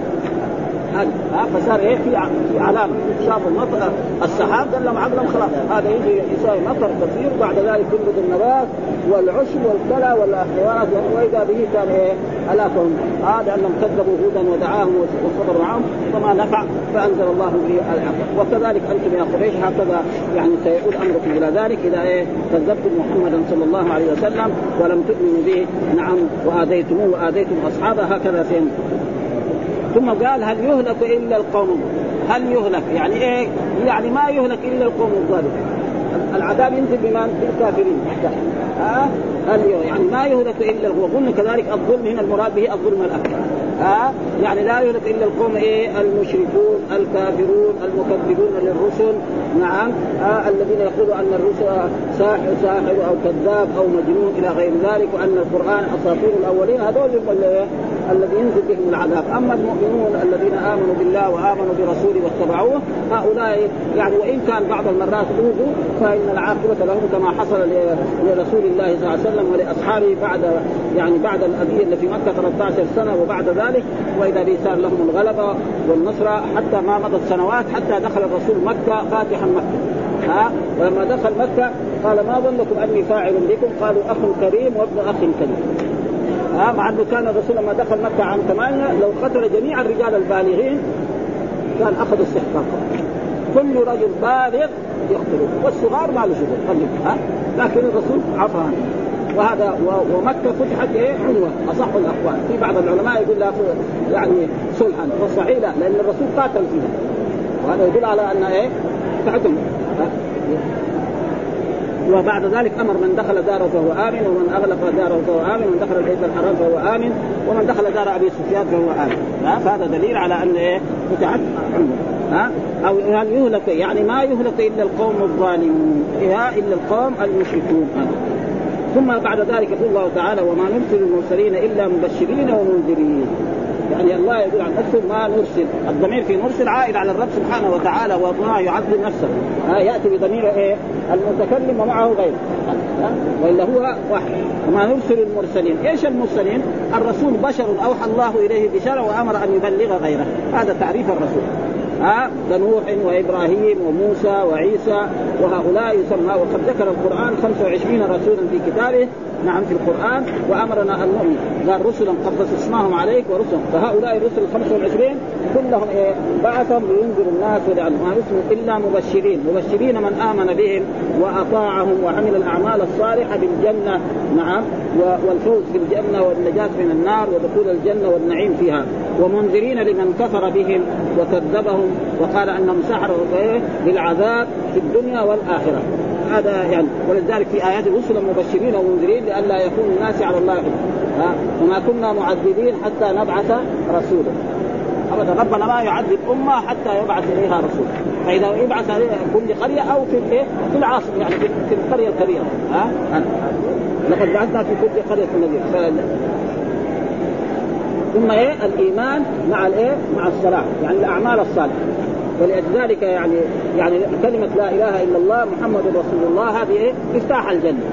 هذا فصار إيه؟ في في علامه شاف المطر السحاب قال لهم عقلهم خلاص. هذا يجي يساوي مطر كثير بعد ذلك تنبت النبات والعشب والكلى والحيوانات وإذا به كان إيه؟ هلاكهم هذا انهم كذبوا هودا ودعاهم وصبر معهم فما نفع فأنزل الله به العقل وكذلك أنتم يا قريش هكذا يعني سيؤول أمركم إلى ذلك إذا إيه؟ كذبتم محمدا صلى الله عليه وسلم ولم تؤمنوا به نعم وآذيتموه وآذيتم أصحابه هكذا سينزل ثم قال هل يهلك إلا القوم؟ هل يهلك؟ يعني إيه؟ يعني ما يهلك إلا القوم الظالمين. العذاب ينزل بمن؟ بالكافرين ها؟ هل يعني ما يهلك إلا هو. قلنا كذلك الظلم هنا المراد به الظلم الأكبر. ها؟ يعني لا يهلك إلا القوم إيه؟ المشركون الكافرون المكذبون للرسل. نعم. آه الذين يقولوا أن الرسل ساحر ساحر أو كذاب أو مجنون إلى غير ذلك وأن القرآن أساطير الأولين. هذول الذي ينزل بهم العذاب أما المؤمنون الذين آمنوا بالله وآمنوا برسوله واتبعوه هؤلاء يعني وإن كان بعض المرات أوذوا فإن العاقبة لهم كما حصل لرسول الله صلى الله عليه وسلم ولأصحابه بعد يعني بعد الاذيه اللي في مكة 13 سنة وبعد ذلك. وإذا به صار لهم الغلبه والنصره حتى ما مضت سنوات حتى دخل الرسول مكة فاتحا مكة. ها؟ ولما دخل مكة قال ما ظنكم أني فاعل بكم؟ قالوا أخ كريم وابن أخ كريم. ها مع أنه كان الرسول لما دخل مكة عام ثمانية لو قتل جميع الرجال البالغين كان أخذ استحقاقه كل رجل بالغ يقتله والصغار ما له شغل ها. لكن الرسول عنه وهذا ومكة فتحت إيه؟ عنوة أصح الاقوال في بعض العلماء يقول لا يعني صلحا والصحيح لا لأن الرسول قاتل فيها. وهذا يدل على أن إيه؟ تعتم وبعد ذلك أمر من دخل داره فهو آمن ومن أغلق داره فهو آمن ومن دخل البيت الحرام فهو آمن ومن دخل دار أبي سفيان فهو آمن. فهذا دليل على أن إيه؟ ها؟ أو هل يهلك؟ يعني ما يهلك إلا القوم الظالمون. إلا القوم المشركون. ثم بعد ذلك يقول الله تعالى وما نرسل المرسلين إلا مبشرين ومنذرين. يعني الله يقول عن نفسه ما نرسل. الضمير في نرسل عائد على الرب سبحانه وتعالى وما يعظم نفسه. ها؟ يأتي بضمير إيه؟ المتكلم ومعه غيره. وإلا هو واحد. وما نرسل المرسلين. إيش المرسلين؟ الرسول بشر أوحى الله إليه بشرع وأمر أن يبلغ غيره. هذا تعريف الرسول. ها؟ كنوح وإبراهيم وموسى وعيسى وهؤلاء يسمى وقد ذكر القرآن 25 رسولا في كتابه. نعم في القرآن وأمرنا ان نؤمن قال رسلا قد قصصناهم عليك ورسلا. فهؤلاء الرسل ال 25 كلهم إيه بعثهم لينذروا الناس ولعلهم ما إلا مبشرين. مبشرين من آمن بهم وأطاعهم وعمل الأعمال الصالحة بالجنة. نعم والفوز بالجنة والنجاة من النار ودخول الجنة والنعيم فيها. ومنذرين لمن كفر بهم وكذبهم. وقال أنهم سحروا بالعذاب في الدنيا والآخرة. هذا يعني ولذلك في آيات رسلا مبشرين ومنذرين لئلا يكون الناس على الله ها؟ وما كنا معذبين حتى نبعث رسولا. أبدا. ربنا ما يعذب أمة حتى يبعث إليها رسول. فإذا يبعث كل قرية أو في الإيه؟ في العاصمة يعني في القرية الكبيرة. ها؟ لقد بعثنا في كل قرية نذير ثم إيه؟ الإيمان مع الإيه؟ مع الصلاة يعني الأعمال الصالحة. ولذلك يعني يعني كلمة لا إله إلا الله محمد رسول الله هذه إيه؟ مفتاح الجنة.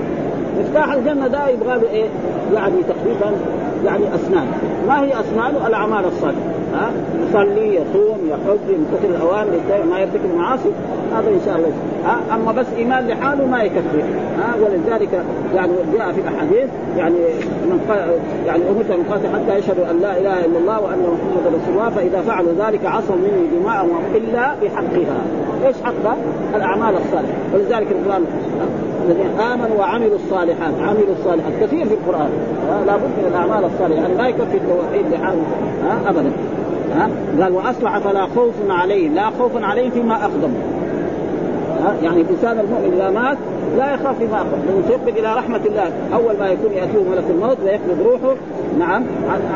مفتاح الجنة ده يبغى له إيه؟ يعني تقريبا يعني أسنان. ما هي أسنانه؟ الأعمال الصالحة. يصلي يصوم يحج يمتثل الاوامر ما يرتكب المعاصي. هذا إن شاء الله. أما بس إيمان لحاله ما يكفي. ها؟ ولذلك يعني جاء في الأحاديث يعني من يعني امرت ان قاتل حتى يشهدوا أن لا إله إلا الله وأن محمدا رسول الله فإذا فعلوا ذلك عصوا مني دماءهم الا بحقها. إيش حقها؟ الأعمال الصالحة. ولذلك القرآن الذين آمنوا وعملوا الصالحات عملوا الصالحات. كثير في القرآن. لابد من الأعمال الصالحة. يعني ما يكفي التوحيد لحاله. ابدا. ها؟ قال وأصلح فلا خوف عليهم لا خوف عليهم فيما اقدموا يعني الإنسان المؤمن إذا مات لا يخاف فيما أقدم. يتوكل إلى رحمة الله أول ما يكون يأتيه ملك الموت ويقبض روحه نعم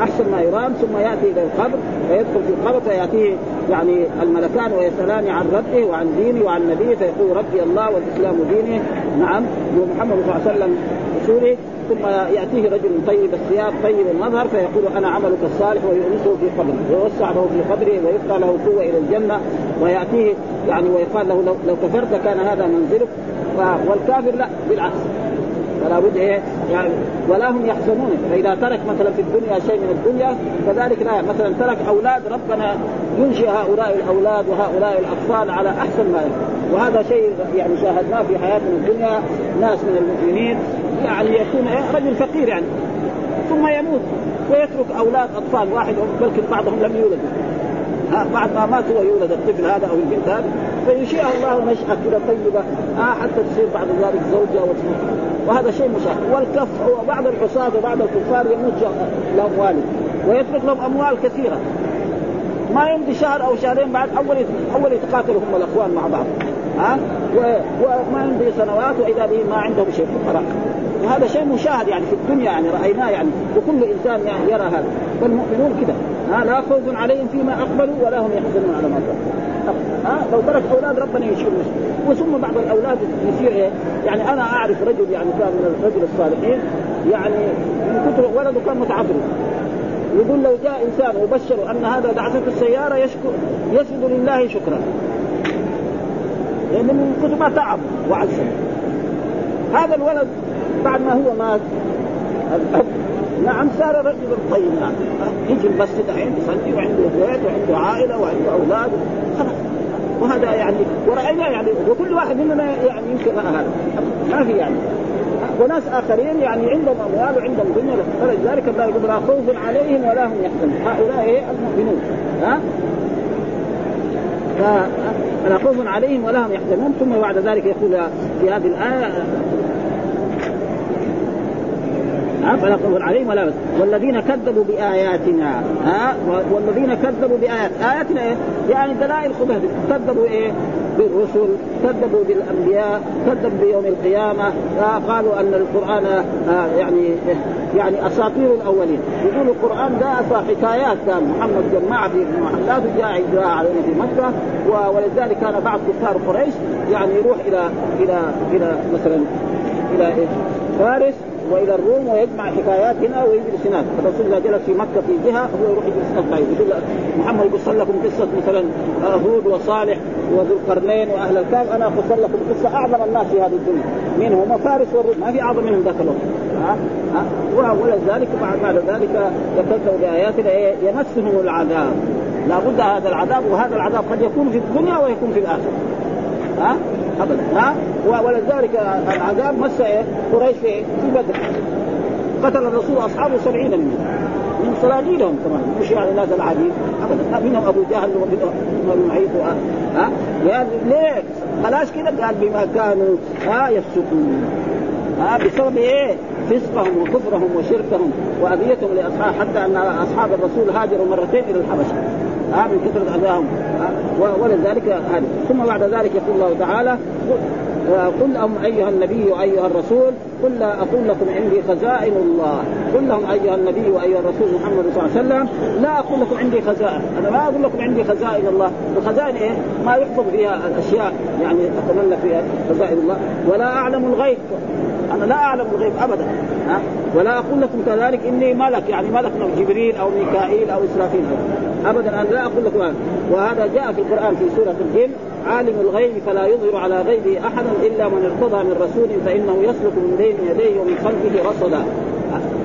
احسن ما يرام ثم يأتي إلى القبر فيدخل في القبر فياتيه يعني الملكان ويسألان عن ربه وعن دينه وعن نبيه فيقول ربي الله والإسلام دينه. نعم ومحمد صلى الله عليه وسلم رسوله. ثم يأتيه رجل طيب الثياب طيب المظهر فيقول أنا عملك الصالح ويؤنسه في قبره ويوسع له في قبره ويبقى له قوة إلى الجنة. ويأتيه يعني ويقال له لو, كفرت كان هذا منزلك. والكافر لا بالعكس. فلا بد إيه؟ يعني ولا هم يحزنون. فإذا ترك مثلا في الدنيا شيء من الدنيا كذلك لا مثلا ترك أولاد ربنا ينشئ هؤلاء الأولاد وهؤلاء الأطفال على أحسن ما يكون. وهذا شيء يعني شاهدناه في حياتنا الدنيا ناس من المؤمنين. يعني يكون إيه؟ رجل فقير يعني. ثم يموت ويترك أولاد أطفال واحد بل بعضهم لم يولدوا بعد ما مات ويولد الطفل هذا أو البنت هذه. فينشئها الله نشأة كذا طيبة. آه حتى تصير بعد ذلك زوجة وتصير وهذا شيء مشاهد والكف وبعض العصاة وبعض الكفار يموت لهم والد. ويترك لهم أموال كثيرة. ما يمضي شهر أو شهرين بعد أول أول يتقاتلوا هم الأخوان مع بعض. ها؟ وما يمضي سنوات وإذا به ما عندهم شيء فقراء وهذا شيء مشاهد يعني في الدنيا يعني رأيناه يعني. وكل إنسان يعني يرى هذا. والمؤمنون كذا ها؟ لا خوف عليهم فيما أقبلوا ولا هم يحزنون على ما فاتوا ها؟ لو ترك أولاد ربنا يشير وثم بعض الأولاد يصير إيه؟ يعني أنا أعرف رجل يعني كان من الرجل الصالحين يعني من كثر ولده كان متعبر يقول لو جاء إنسان وبشره أن هذا دعسته السيارة يشكر يسجد لله شكرا. لأن من كثر ما تعب وعزم. هذا الولد بعد ما هو مات الأب نعم صار رجل طيب نعم. يجي المسجد الحين يصلي وعنده بيت وعنده عائلة وعنده أولاد. خلاص وهذا يعني ورأينا يعني وكل واحد مننا يعني يمكن هذا. ما في يعني. وناس آخرين يعني عندهم أموال وعندهم دنيا فلذلك الله يقول لا خوف عليهم ولا هم يحزنون. هؤلاء المؤمنون. ها؟ فلا خوف عليهم ولا هم يحزنون. ثم بعد ذلك يقول في هذه الآية فلا خوف عليهم ولا بس والذين كذبوا بآياتنا ها؟ والذين كذبوا بآيات آياتنا إيه؟ يعني دلائل خذها كذبوا إيه؟ بالرسل كذبوا بالأنبياء كذبوا بيوم القيامة قالوا أن القرآن آه يعني يعني أساطير الأولين. يقول القرآن ده حكايات كان محمد جمع في محلاته جاء جاء علينا في مكة. ولذلك كان بعض كفار قريش يعني يروح إلى إلى إلى مثلا إلى إيه؟ فارس. وإلى الروم ويجمع حكايات هنا ويجلس هناك الرسول إذا جلس في مكة في جهة هو يروح يجلس هناك يقول محمد يقص لكم قصة مثلا هود وصالح وذو القرنين وأهل الكهف أنا اقص لكم قصة أعظم الناس في هذه الدنيا. من هم فارس والروم. ما في أعظم منهم ذاك الوقت. ها؟ ها؟ ولذلك بعد ذلك يكذبوا باياتنا يمسهم العذاب. لابد هذا العذاب وهذا العذاب قد يكون في الدنيا ويكون في الآخرة. ها؟ ابدا ها؟ ولذلك العذاب مس إيه؟ قريش في بدر. قتل الرسول أصحابه سبعين منهم. من صناديدهم كمان مش يعني ناس العاديين. ابدا منهم أبو جهل ومنهم معيط ها؟ يعني ليه؟ خلاص كده قال بما كانوا ها يفسقون. ها بسبب إيه؟ فسقهم وكفرهم وشركهم وأذيتهم لاصحاب حتى أن أصحاب الرسول هاجروا مرتين إلى الحبشة. ها من كثرة أذاهم ولذلك هذه. ثم بعد ذلك يقول الله تعالى قل أم أيها النبي وأيها الرسول قل لا أقول لكم عندي خزائن الله. قل لهم أيها النبي وأيها الرسول محمد صلى الله عليه وسلم لا أقول لكم عندي خزائن. أنا ما أقول لكم عندي خزائن الله. الخزائن إيه؟ ما يحفظ فيها الأشياء. يعني أتمنى فيها خزائن الله. ولا أعلم الغيب. أنا لا أعلم الغيب ابدا. ها؟ ولا أقول لكم كذلك إني ملك. يعني ملك جبريل أو ميكائيل أو إسرافيل. أبدا أنا لا أقول لكم هذا وهذا جاء في القرآن في سورة الجن. عالم الغيب فلا يظهر على غيبه أحدا إلا من ارتضى من رسول فإنه يسلك من بين يديه ومن خلفه رصدا.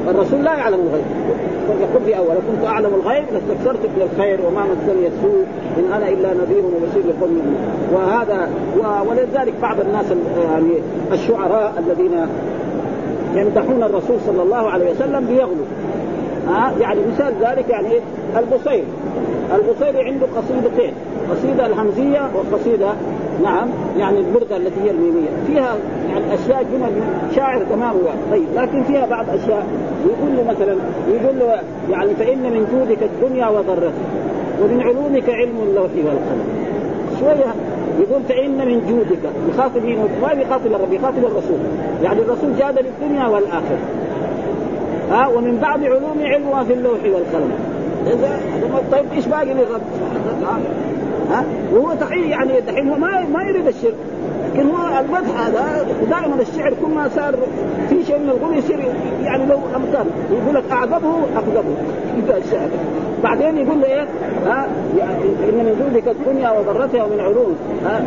الرسول لا يعلم الغيب. يقول في اول كنت أعلم الغيب لاستكثرت من الخير وما مسني السوء. إن أنا إلا نذير وبشير لقوم وهذا ولذلك بعض الناس يعني الشعراء الذين يمدحون الرسول صلى الله عليه وسلم بيغلو. ها؟ يعني مثال ذلك يعني البصير. البصيري عنده قصيدتين قصيدة الهمزية وقصيدة نعم يعني البرده التي هي الميمية. فيها يعني أشياء جمل شاعر تمام طيب لكن فيها بعض أشياء. يقول له مثلا يقول له يعني فإن من جودك الدنيا وضرتها ومن علومك علم اللوح والقلم. شوية يقول فإن من جودك يخاطب ما بيخاطب الرب يخاطب الرسول. يعني الرسول جاد للدنيا والآخرة. ها ومن بعد علوم علمها في اللوح والقلم. طيب إيش باقي للرب؟ ها؟ وهو دحين يعني دحين هو ما ما يريد الشرك. لكن هو المدح هذا دائما الشعر كل ما صار في شيء من الغنى يصير يعني لو أمثال. يقول لك اعذبه اكذبه الشعر بعدين يقول له إيه؟ ها؟ يعني ان من جودك الدنيا وضرتها ومن علوم. ها؟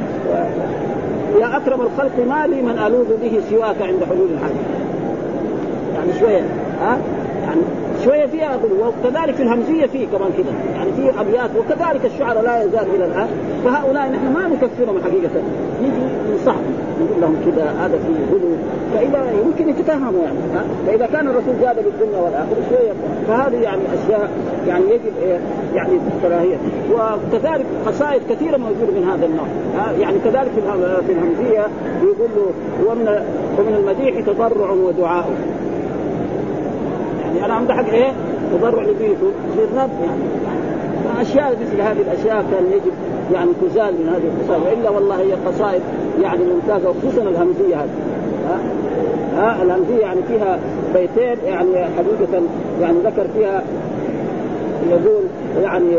يا أكرم الخلق ما لي من ألوذ به سواك عند حلول الحاجة. يعني شوية. ها؟ شوية فيها وكذلك في الهمزية فيه كمان كده. يعني في أبيات وكذلك الشعراء لا يزال إلى الآن. فهؤلاء نحن ما نكفرهم حقيقة. نجي ننصحهم نقول لهم كذا هذا في غلو. فإذا يمكن يتفهموا يعني؟ فإذا كان الرسول جاد بالدنيا والآخرة شوية فهذه يعني أشياء يعني يجب إيه يعني الكراهيه وكذلك قصائد كثيرة موجودة من هذا النوع؟ يعني كذلك في الهمزية يقول له ومن ومن المديح تضرع ودعاء. يعني أنا امدحك إيه؟ تضرع لبيته. للرب يعني أشياء مثل هذه الأشياء كان يجب يعني تزال من هذه القصائد. وإلا والله هي قصائد يعني ممتازة وخصوصا الهمزية هذه. ها؟ ها؟ الهمزية يعني فيها بيتين يعني حقيقة يعني ذكر فيها يقول يعني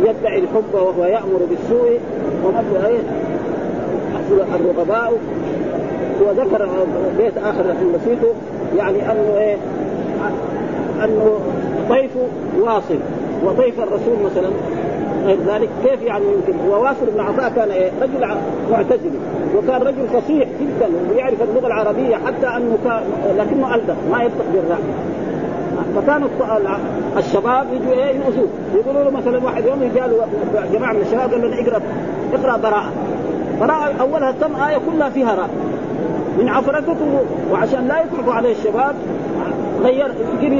يدعي الحب وهو يأمر بالسوء. ومثل إيه؟ الرغباء. وذكر بيت آخر الحين بسيطه يعني أنه إيه؟ انه ضيفه واصل. وضيف الرسول مثلا غير ذلك كيف يعني يمكن؟ وواصل بن عطاء كان إيه؟ رجل معتزلي وكان رجل فصيح جدا ويعرف اللغة العربية حتى أنه كان لكنه ألدغ ما ينطق بالراء فكان الشباب يجوا إيه؟ يؤذوه. يقولوا له مثلا واحد يوم جاء جماعة من الشباب قال له اقرا اقرأ براءة. براءة أولها تم آية كلها فيها راء. من عفرته وعشان لا يضحكوا عليه الشباب غير يجيب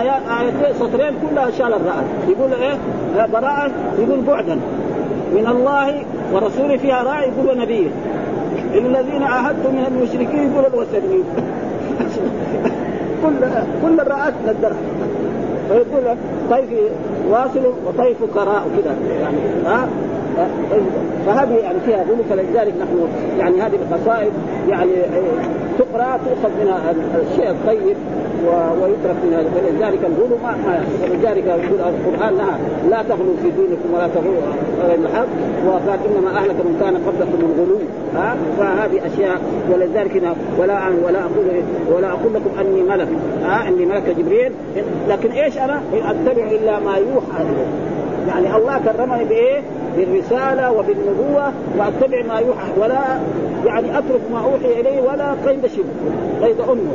آيات آيتين سطرين كلها شال الراء يقول إيه؟ براءة يقول بعدا. من الله ورسوله فيها راء يقول نبيه الذين عاهدتم من المشركين يقول الوثنيين كل كل الراءات ندرها فيقول طيف واصل وطيف كراء كذا يعني ها؟ فهذه يعني فيها غلو فلذلك نحن يعني هذه القصائد يعني تقرأ تؤخذ منها الشيء الطيب ويترك من هذا فلذلك الغلو ما ولذلك يقول القرآن نهى لا تغلوا في دينكم ولا تغلوا غير الحق وقال انما أهلك من كان قبلكم من غلو. ها؟ فهذه أشياء ولذلك ولا ولا أقول ولا أقول لكم أني ملك ها؟ أني ملك جبريل. لكن إيش أنا؟ أتبع إلا ما يوحى يعني الله كرمني بإيه؟ بالرسالة وبالنبوة وأتبع ما يوحى ولا يعني أترك ما أوحي إليه ولا قيد شبه قيد أمه.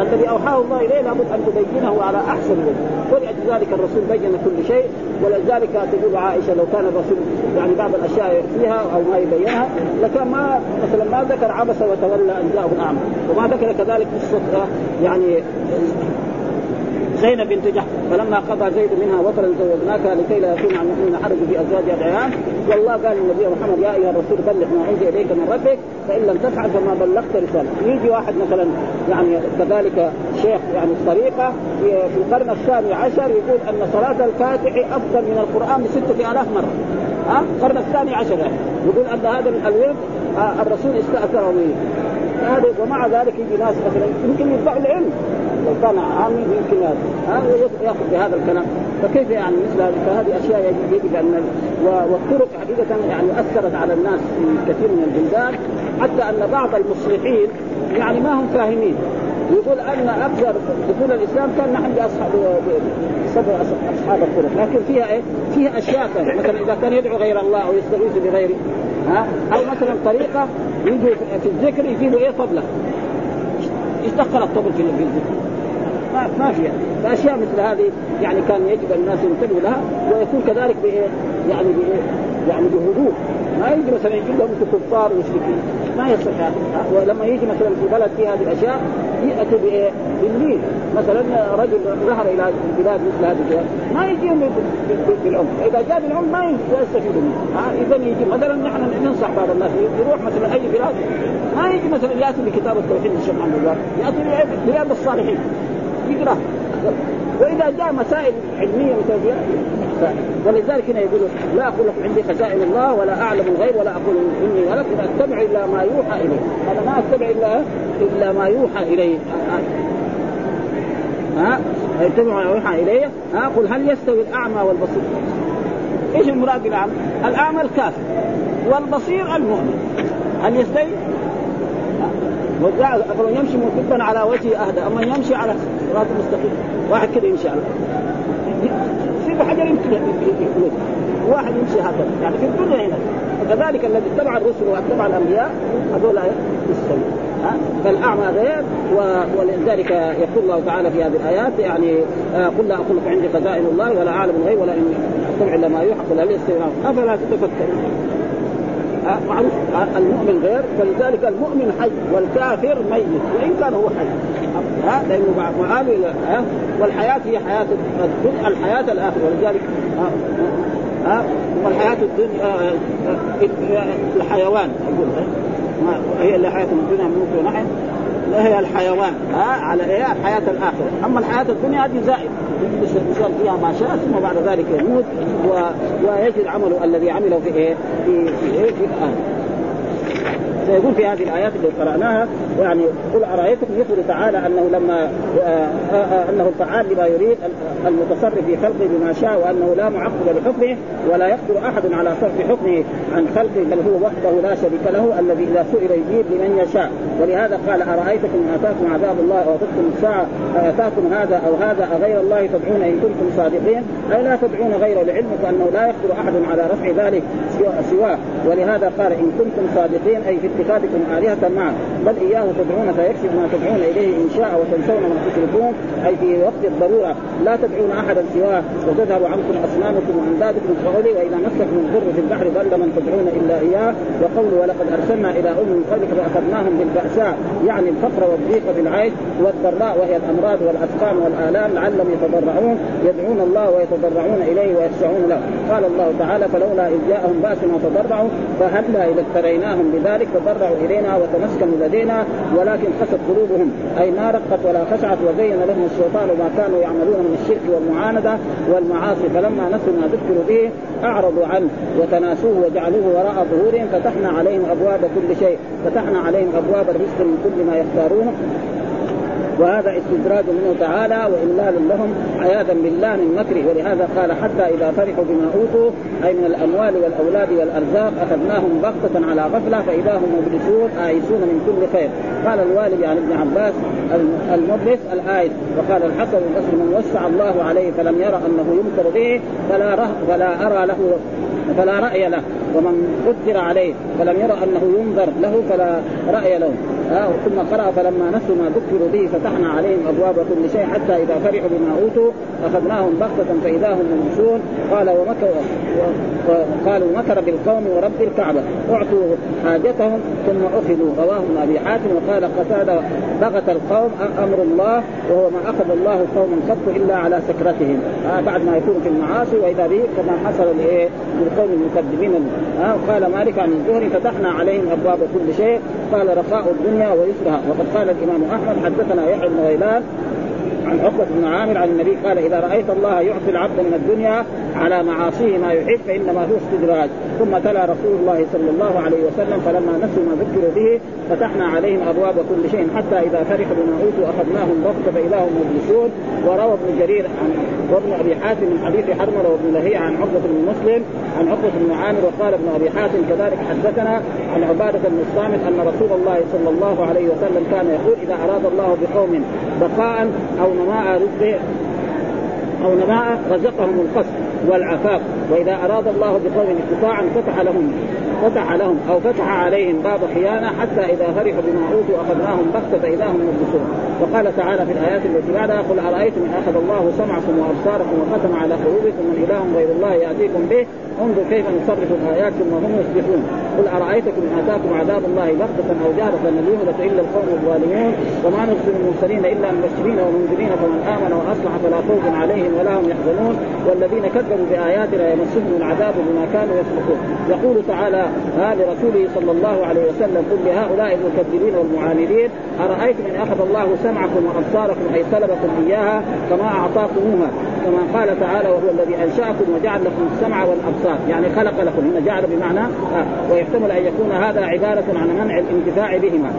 الذي أوحاه الله إليه لابد أن تبينه على أحسن وجه. ولذلك الرسول بين كل شيء ولذلك تقول عائشة لو كان الرسول يعني بعض الأشياء فيها أو ما يبينها لكان ما مثلا ما ذكر عبس وتولى أن جاءه الأعمى وما ذكر كذلك قصة يعني زينب بنت جحش. فلما قضى زيد منها وطرا زوجناك لكي لا يكون عن المؤمنين حرج في أزواج ادعيان والله قال للنبي محمد يا أيها الرسول بلغ ما انزل إليك من ربك فإن لم تفعل فما بلغت رسالته يجي واحد مثلا يعني كذلك شيخ يعني الطريقة في القرن الثاني عشر يقول أن صلاة الفاتح أفضل من القرآن بستة آلاف مرة. ها؟ القرن الثاني عشر يعني. يقول أن هذا الورد آه الرسول استأثر به. هذا ومع ذلك يجي ناس مثلا يمكن يدفعوا العلم. لو كان عامي يمكن هذا يأخذ بهذا الكلام. فكيف يعني مثل هذه؟ فهذه أشياء يجب أن والطرق حقيقة يعني أثرت على الناس في كثير من البلدان حتى أن بعض المصلحين يعني ما هم فاهمين. يقول أن أكثر دخول الإسلام كان نحن باصحاب اصحاب الطرق. لكن فيها إيه؟ فيها أشياء مثلا إذا كان يدعو غير الله أو يستغيث بغيره ها أو مثلا طريقة يجوا في الذكر يجيبوا إيه؟ طبلة. يدخل الطبل في الذكر. ما ما فيها فاشياء مثل هذه يعني كان يجب الناس ينتبهوا لها ويكون كذلك بإيه؟ يعني بإيه؟ يعني بهدوء. ما يجي مثلا يجيب لهم كفار ومشركين ما يصح هذا. ولما يجي مثلا في بلد فيه هذه الأشياء ياتوا بإيه؟ بالليل مثلا رجل ظهر إلى البلاد مثل هذه البلاد. ما يجيهم بالعنف. إذا جاء بالعنف ما يستفيد منه. إذا يجي مثلا نحن ننصح بعض الناس يروح مثلا أي بلاد. ما يجي مثلا يأتي بكتاب التوحيد للشيخ محمد يأتي برياض الصالحين. يقرا وإذا جاء مسائل علمية مثل ولذلك هنا يقول لا أقول لكم عندي خزائن الله ولا أعلم الغيب ولا أقول إني ملك أتبع إلا ما يوحى إلي. هذا ما أتبع إلا إلا ما يوحى إلي. ها؟ اتبع ما يوحى إلي. ها؟ قل هل يستوي الأعمى والبصير؟ إيش المراد بالأعمى؟ الأعمى الكافر والبصير المؤمن. هل يستوي؟ أفضل يمشي مكبا على وجهه أهدى أما يمشي على صراط مستقيم. واحد كده يمشي على يصيب حجر يمكن واحد يمشي هكذا. يعني في الدنيا هنا. وكذلك الذي اتبع الرسل واتبع الأنبياء هذول يستوي فالأعمى غير ولذلك يقول الله تعالى في هذه الآيات يعني آه قل لا أقول لك عندي خزائن الله ولا أعلم الغيب ولا إن اتبع إلا ما يوحى. قل هل أفلا تتفكرون؟ معروف المؤمن غير فلذلك المؤمن حي والكافر ميت وإن كان هو حي. ها لأنه وقالوا ها والحياة هي حياة الدنيا الحياة الآخرة ولذلك ها والحياة الدنيا الحيوان يقول هي اللي حياة الدنيا ممكن ونحن هي الحيوان. ها؟ على إيه؟ الحياة الآخرة. أما الحياة الدنيا هذه زائد. يصير فيها ما شاء ثم بعد ذلك يموت و... ويجد عمله الذي عمله في إيه؟ في في, إيه؟ في الآن. فيقول في هذه الآيات اللي قرأناها يعني قل ارايتكم يخبر تعالى أنه لما آآ آآ أنه الفعال لما يريد المتصرف في خلقه بما شاء وأنه لا معقب لحكمه ولا يقدر أحد على صرف حكمه عن خلقه بل هو وحده لا شريك له الذي إذا سئل يجيب لمن يشاء. ولهذا قال أرأيتكم إن آتاكم عذاب الله أو اتتكم الساعة آتاكم هذا أو هذا أغير الله تدعون إن كنتم صادقين؟ أي لا تدعون غيره لعلمك أنه لا يقدر أحد على رفع ذلك سواه. ولهذا قال إن كنتم صادقين أي في اتخاذكم آلهة معه. بل إياه تدعون فيكشف ما تدعون إليه إن شاء وتنسون ما تشركون أي في وقت الضرورة. لا تدعون أحدا سواه وتذهب عنكم أصنامكم وأندادكم فعلي وإذا مسكم الضر في البحر ضل من تدعون إلا إياه. وقول ولقد أرسلنا إلى أم من قبلك فأخذناهم بالبأساء. يعني الفقر والضيق بالعيش والضراء وهي الأمراض والأسقام والآلام لعلهم يتضرعون يدعون الله ويتضرعون إليه ويخشعون له. قال الله تعالى فلولا إذ جاءهم بأسنا تضرعوا فهلا إذا ابتليناهم بذلك تضرعوا إلينا وتمسكنوا لدينا ولكن قست قلوبهم. أي ما رقت ولا خشعت وزين لهم الشيطان ما كانوا يعملون من الشرك والمعاندة والمعاصي. فلما نسوا ما ذكروا به أعرضوا عنه وتناسوه وجعلوه وراء ظهورهم. فتحنا عليهم أبواب كل شيء. فتحنا عليهم أبواب الرزق من كل ما يختارونه. وهذا استدراج منه تعالى وإملال لهم عياذا بالله من مكره. ولهذا قال حتى إذا فرحوا بما أوتوا أي من الأموال والأولاد والأرزاق أخذناهم بغتة على غفلة فإذا هم مبلسون آيسون من كل خير. قال الوالد عن ابن عباس المبلس الآيس وقال الحسن البصري من وسع الله عليه فلم يرى أنه يمكر به فلا, فلا أرى له فلا رأي له. ومن قدر عليه فلم يرى أنه ينظر له فلا رأي له. آه ثم قرأ فلما نسوا ما ذكروا به فتحنا عليهم أبواب كل شيء حتى إذا فرحوا بما أوتوا أخذناهم بغتة فإذا هم مبلسون قال ومكر وقالوا مكر بالقوم ورب الكعبة. أعطوا حاجتهم ثم أخذوا. رواه ابن أبي حاتم وقال قتادة بغت القوم أمر الله وهو ما أخذ الله قوما قط إلا على سكرتهم. آه بعد ما يكون في المعاصي وإذا به كما حصل للقوم المكذبين. آه قال مالك عن الزهري فتحنا عليهم أبواب كل شيء. قال رخاء الدنيا ويسرها. وقد قال الإمام أحمد حدثنا يحيى بن غيلان عن عقبة بن عامر عن النبي قال إذا رأيت الله يعطي العبد من الدنيا على معاصيه ما يحب فإنما هو استدراج. ثم تلا رسول الله صلى الله عليه وسلم فلما نسوا ما ذكروا به فتحنا عليهم أبواب كل شيء حتى إذا فرحوا بما أوتوا أخذناهم بغته فاذا هم مبلسون وروى ابن جرير عن وابن أبي حاتم من حديث حرملة وابن لهيعه عن عقبة بن مسلم عن عقبة بن عامر وقال ابن أبي حاتم كذلك حدثنا عن عبادة بن الصامت أن رسول الله صلى الله عليه وسلم كان يقول إذا أراد الله بقوم بقاء أو نماء رزق أو نماء رزقهم القصد والعفاف. وإذا أراد الله بقوم استطاعا فتح لهم فتح لهم أو فتح عليهم باب خيانة حتى إذا فرحوا بما أوتوا أخذناهم بغتة فاذا هم مبلسون. وقال تعالى في الآيات التي بعدها قل أرأيتم إن أخذ الله سمعكم وأبصاركم وختم على قلوبكم من إله غير الله يأتيكم به؟ انظر كيف نصرف الايات ثم هم يصدقون قل أرأيتكم إن آتاكم عذاب الله بغتة أو جهره لن يهلك إلا القوم الظالمون؟ وما نرسل المرسلين إلا مبشرين ومنذرين فمن آمن وأصلح فلا خوف عليهم ولا هم يحزنون والذين كذبوا بآياتنا يمسهم العذاب بما كانوا يفسقون يقول تعالى ها لرسوله صلى الله عليه وسلم قل لهؤلاء المكذبين والمعاندين أرأيتم إن أخذ الله سمعكم وأبصاركم أي سلبكم إياها كما أعطاكموها؟ كما قال تعالى وهو الذي أنشأكم وجعل لكم السمع والأبصار. يعني خلق لكم هنا جعل بمعنى آه ويحتمل أن يكون هذا عبارة عن منع الانتفاع بهما.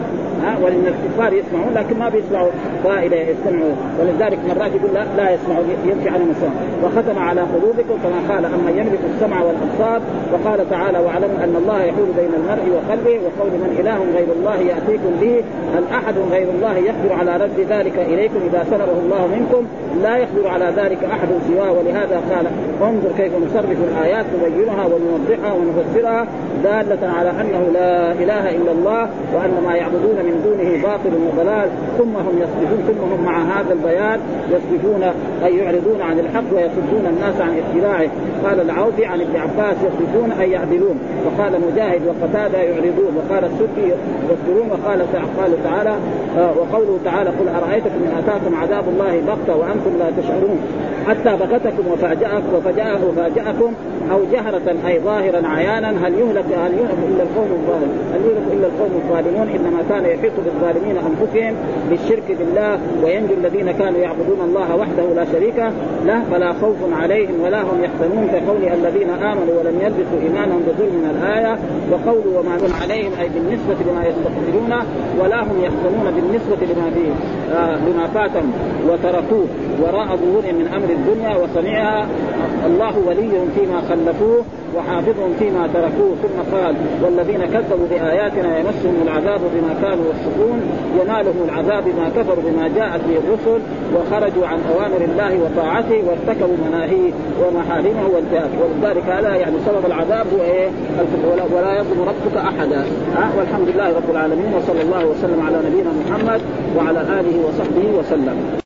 ها ولان الكفار يسمعون لكن ما بيسمعوا فائده يستمعوا ولذلك مرات يقول لا, لا يسمعوا يمشي عنهم السمع وختم على قلوبكم كما قال أما يملك السمع والأبصار وقال تعالى واعلموا أن الله يحول بين المرء وقلبه وقول من إله غير الله يأتيكم به. هل أحد غير الله يقدر على رد ذلك إليكم إذا سلبه الله منكم؟ لا يقدر على ذلك أحد سواه. ولهذا قال انظر كيف نصرف الآيات نبينها ونوضحها ونفسرها دالة على أنه لا إله إلا الله وأن ما يعبدون من دونه باطل وضلال ثم هم يصرفون ثم هم مع هذا البيان يصرفون أي يعرضون عن الحق ويصدون الناس عن اتباعه قال العوفي عن ابن عباس يصرفون أي يعدلون. وقال مجاهد وقتادة يعرضون. وقال السدي يصدرون وقال قال تعالى آه وقوله تعالى قل أرأيتكم إن أتاكم عذاب الله بغتة وأنتم لا تشعرون. حتى بغتكم وفاجأكم وفجأه وفاجأكم أو جهرة أي ظاهرا عيانا هل يهلك هل يهلك إلا القوم الظالمون؟ هل يهلك إلا القوم الظالمون؟ إنما كان يحيط بالظالمين أنفسهم بالشرك بالله وينجو الذين كانوا يعبدون الله وحده لا شريك له فلا خوف عليهم ولا هم يحزنون كقول الذين آمنوا ولم يلبسوا إيمانهم بظلم من الآية وقول وما هم عليهم أي بالنسبة لما يستقبلون ولا هم يحزنون بالنسبة لما فيه آه لما فاتهم وتركوه وراء ظهورهم من أمر الدنيا وصنيعها الله وليهم فيما خلفوه وحافظهم فيما تركوه ثم قال والذين كذبوا بآياتنا يمسهم العذاب بما كانوا يفسقون ينالهم العذاب بما كفروا بما جاءت به الرسل وخرجوا عن أوامر الله وطاعته وارتكبوا مناهيه ومحارمه وانتهاك ولذلك هذا يعني سبب العذاب هو إيه؟ ولا يظلم ربك أحدا. ها؟ والحمد لله رب العالمين وصلى الله وسلم على نبينا محمد وعلى آله وصحبه وسلم.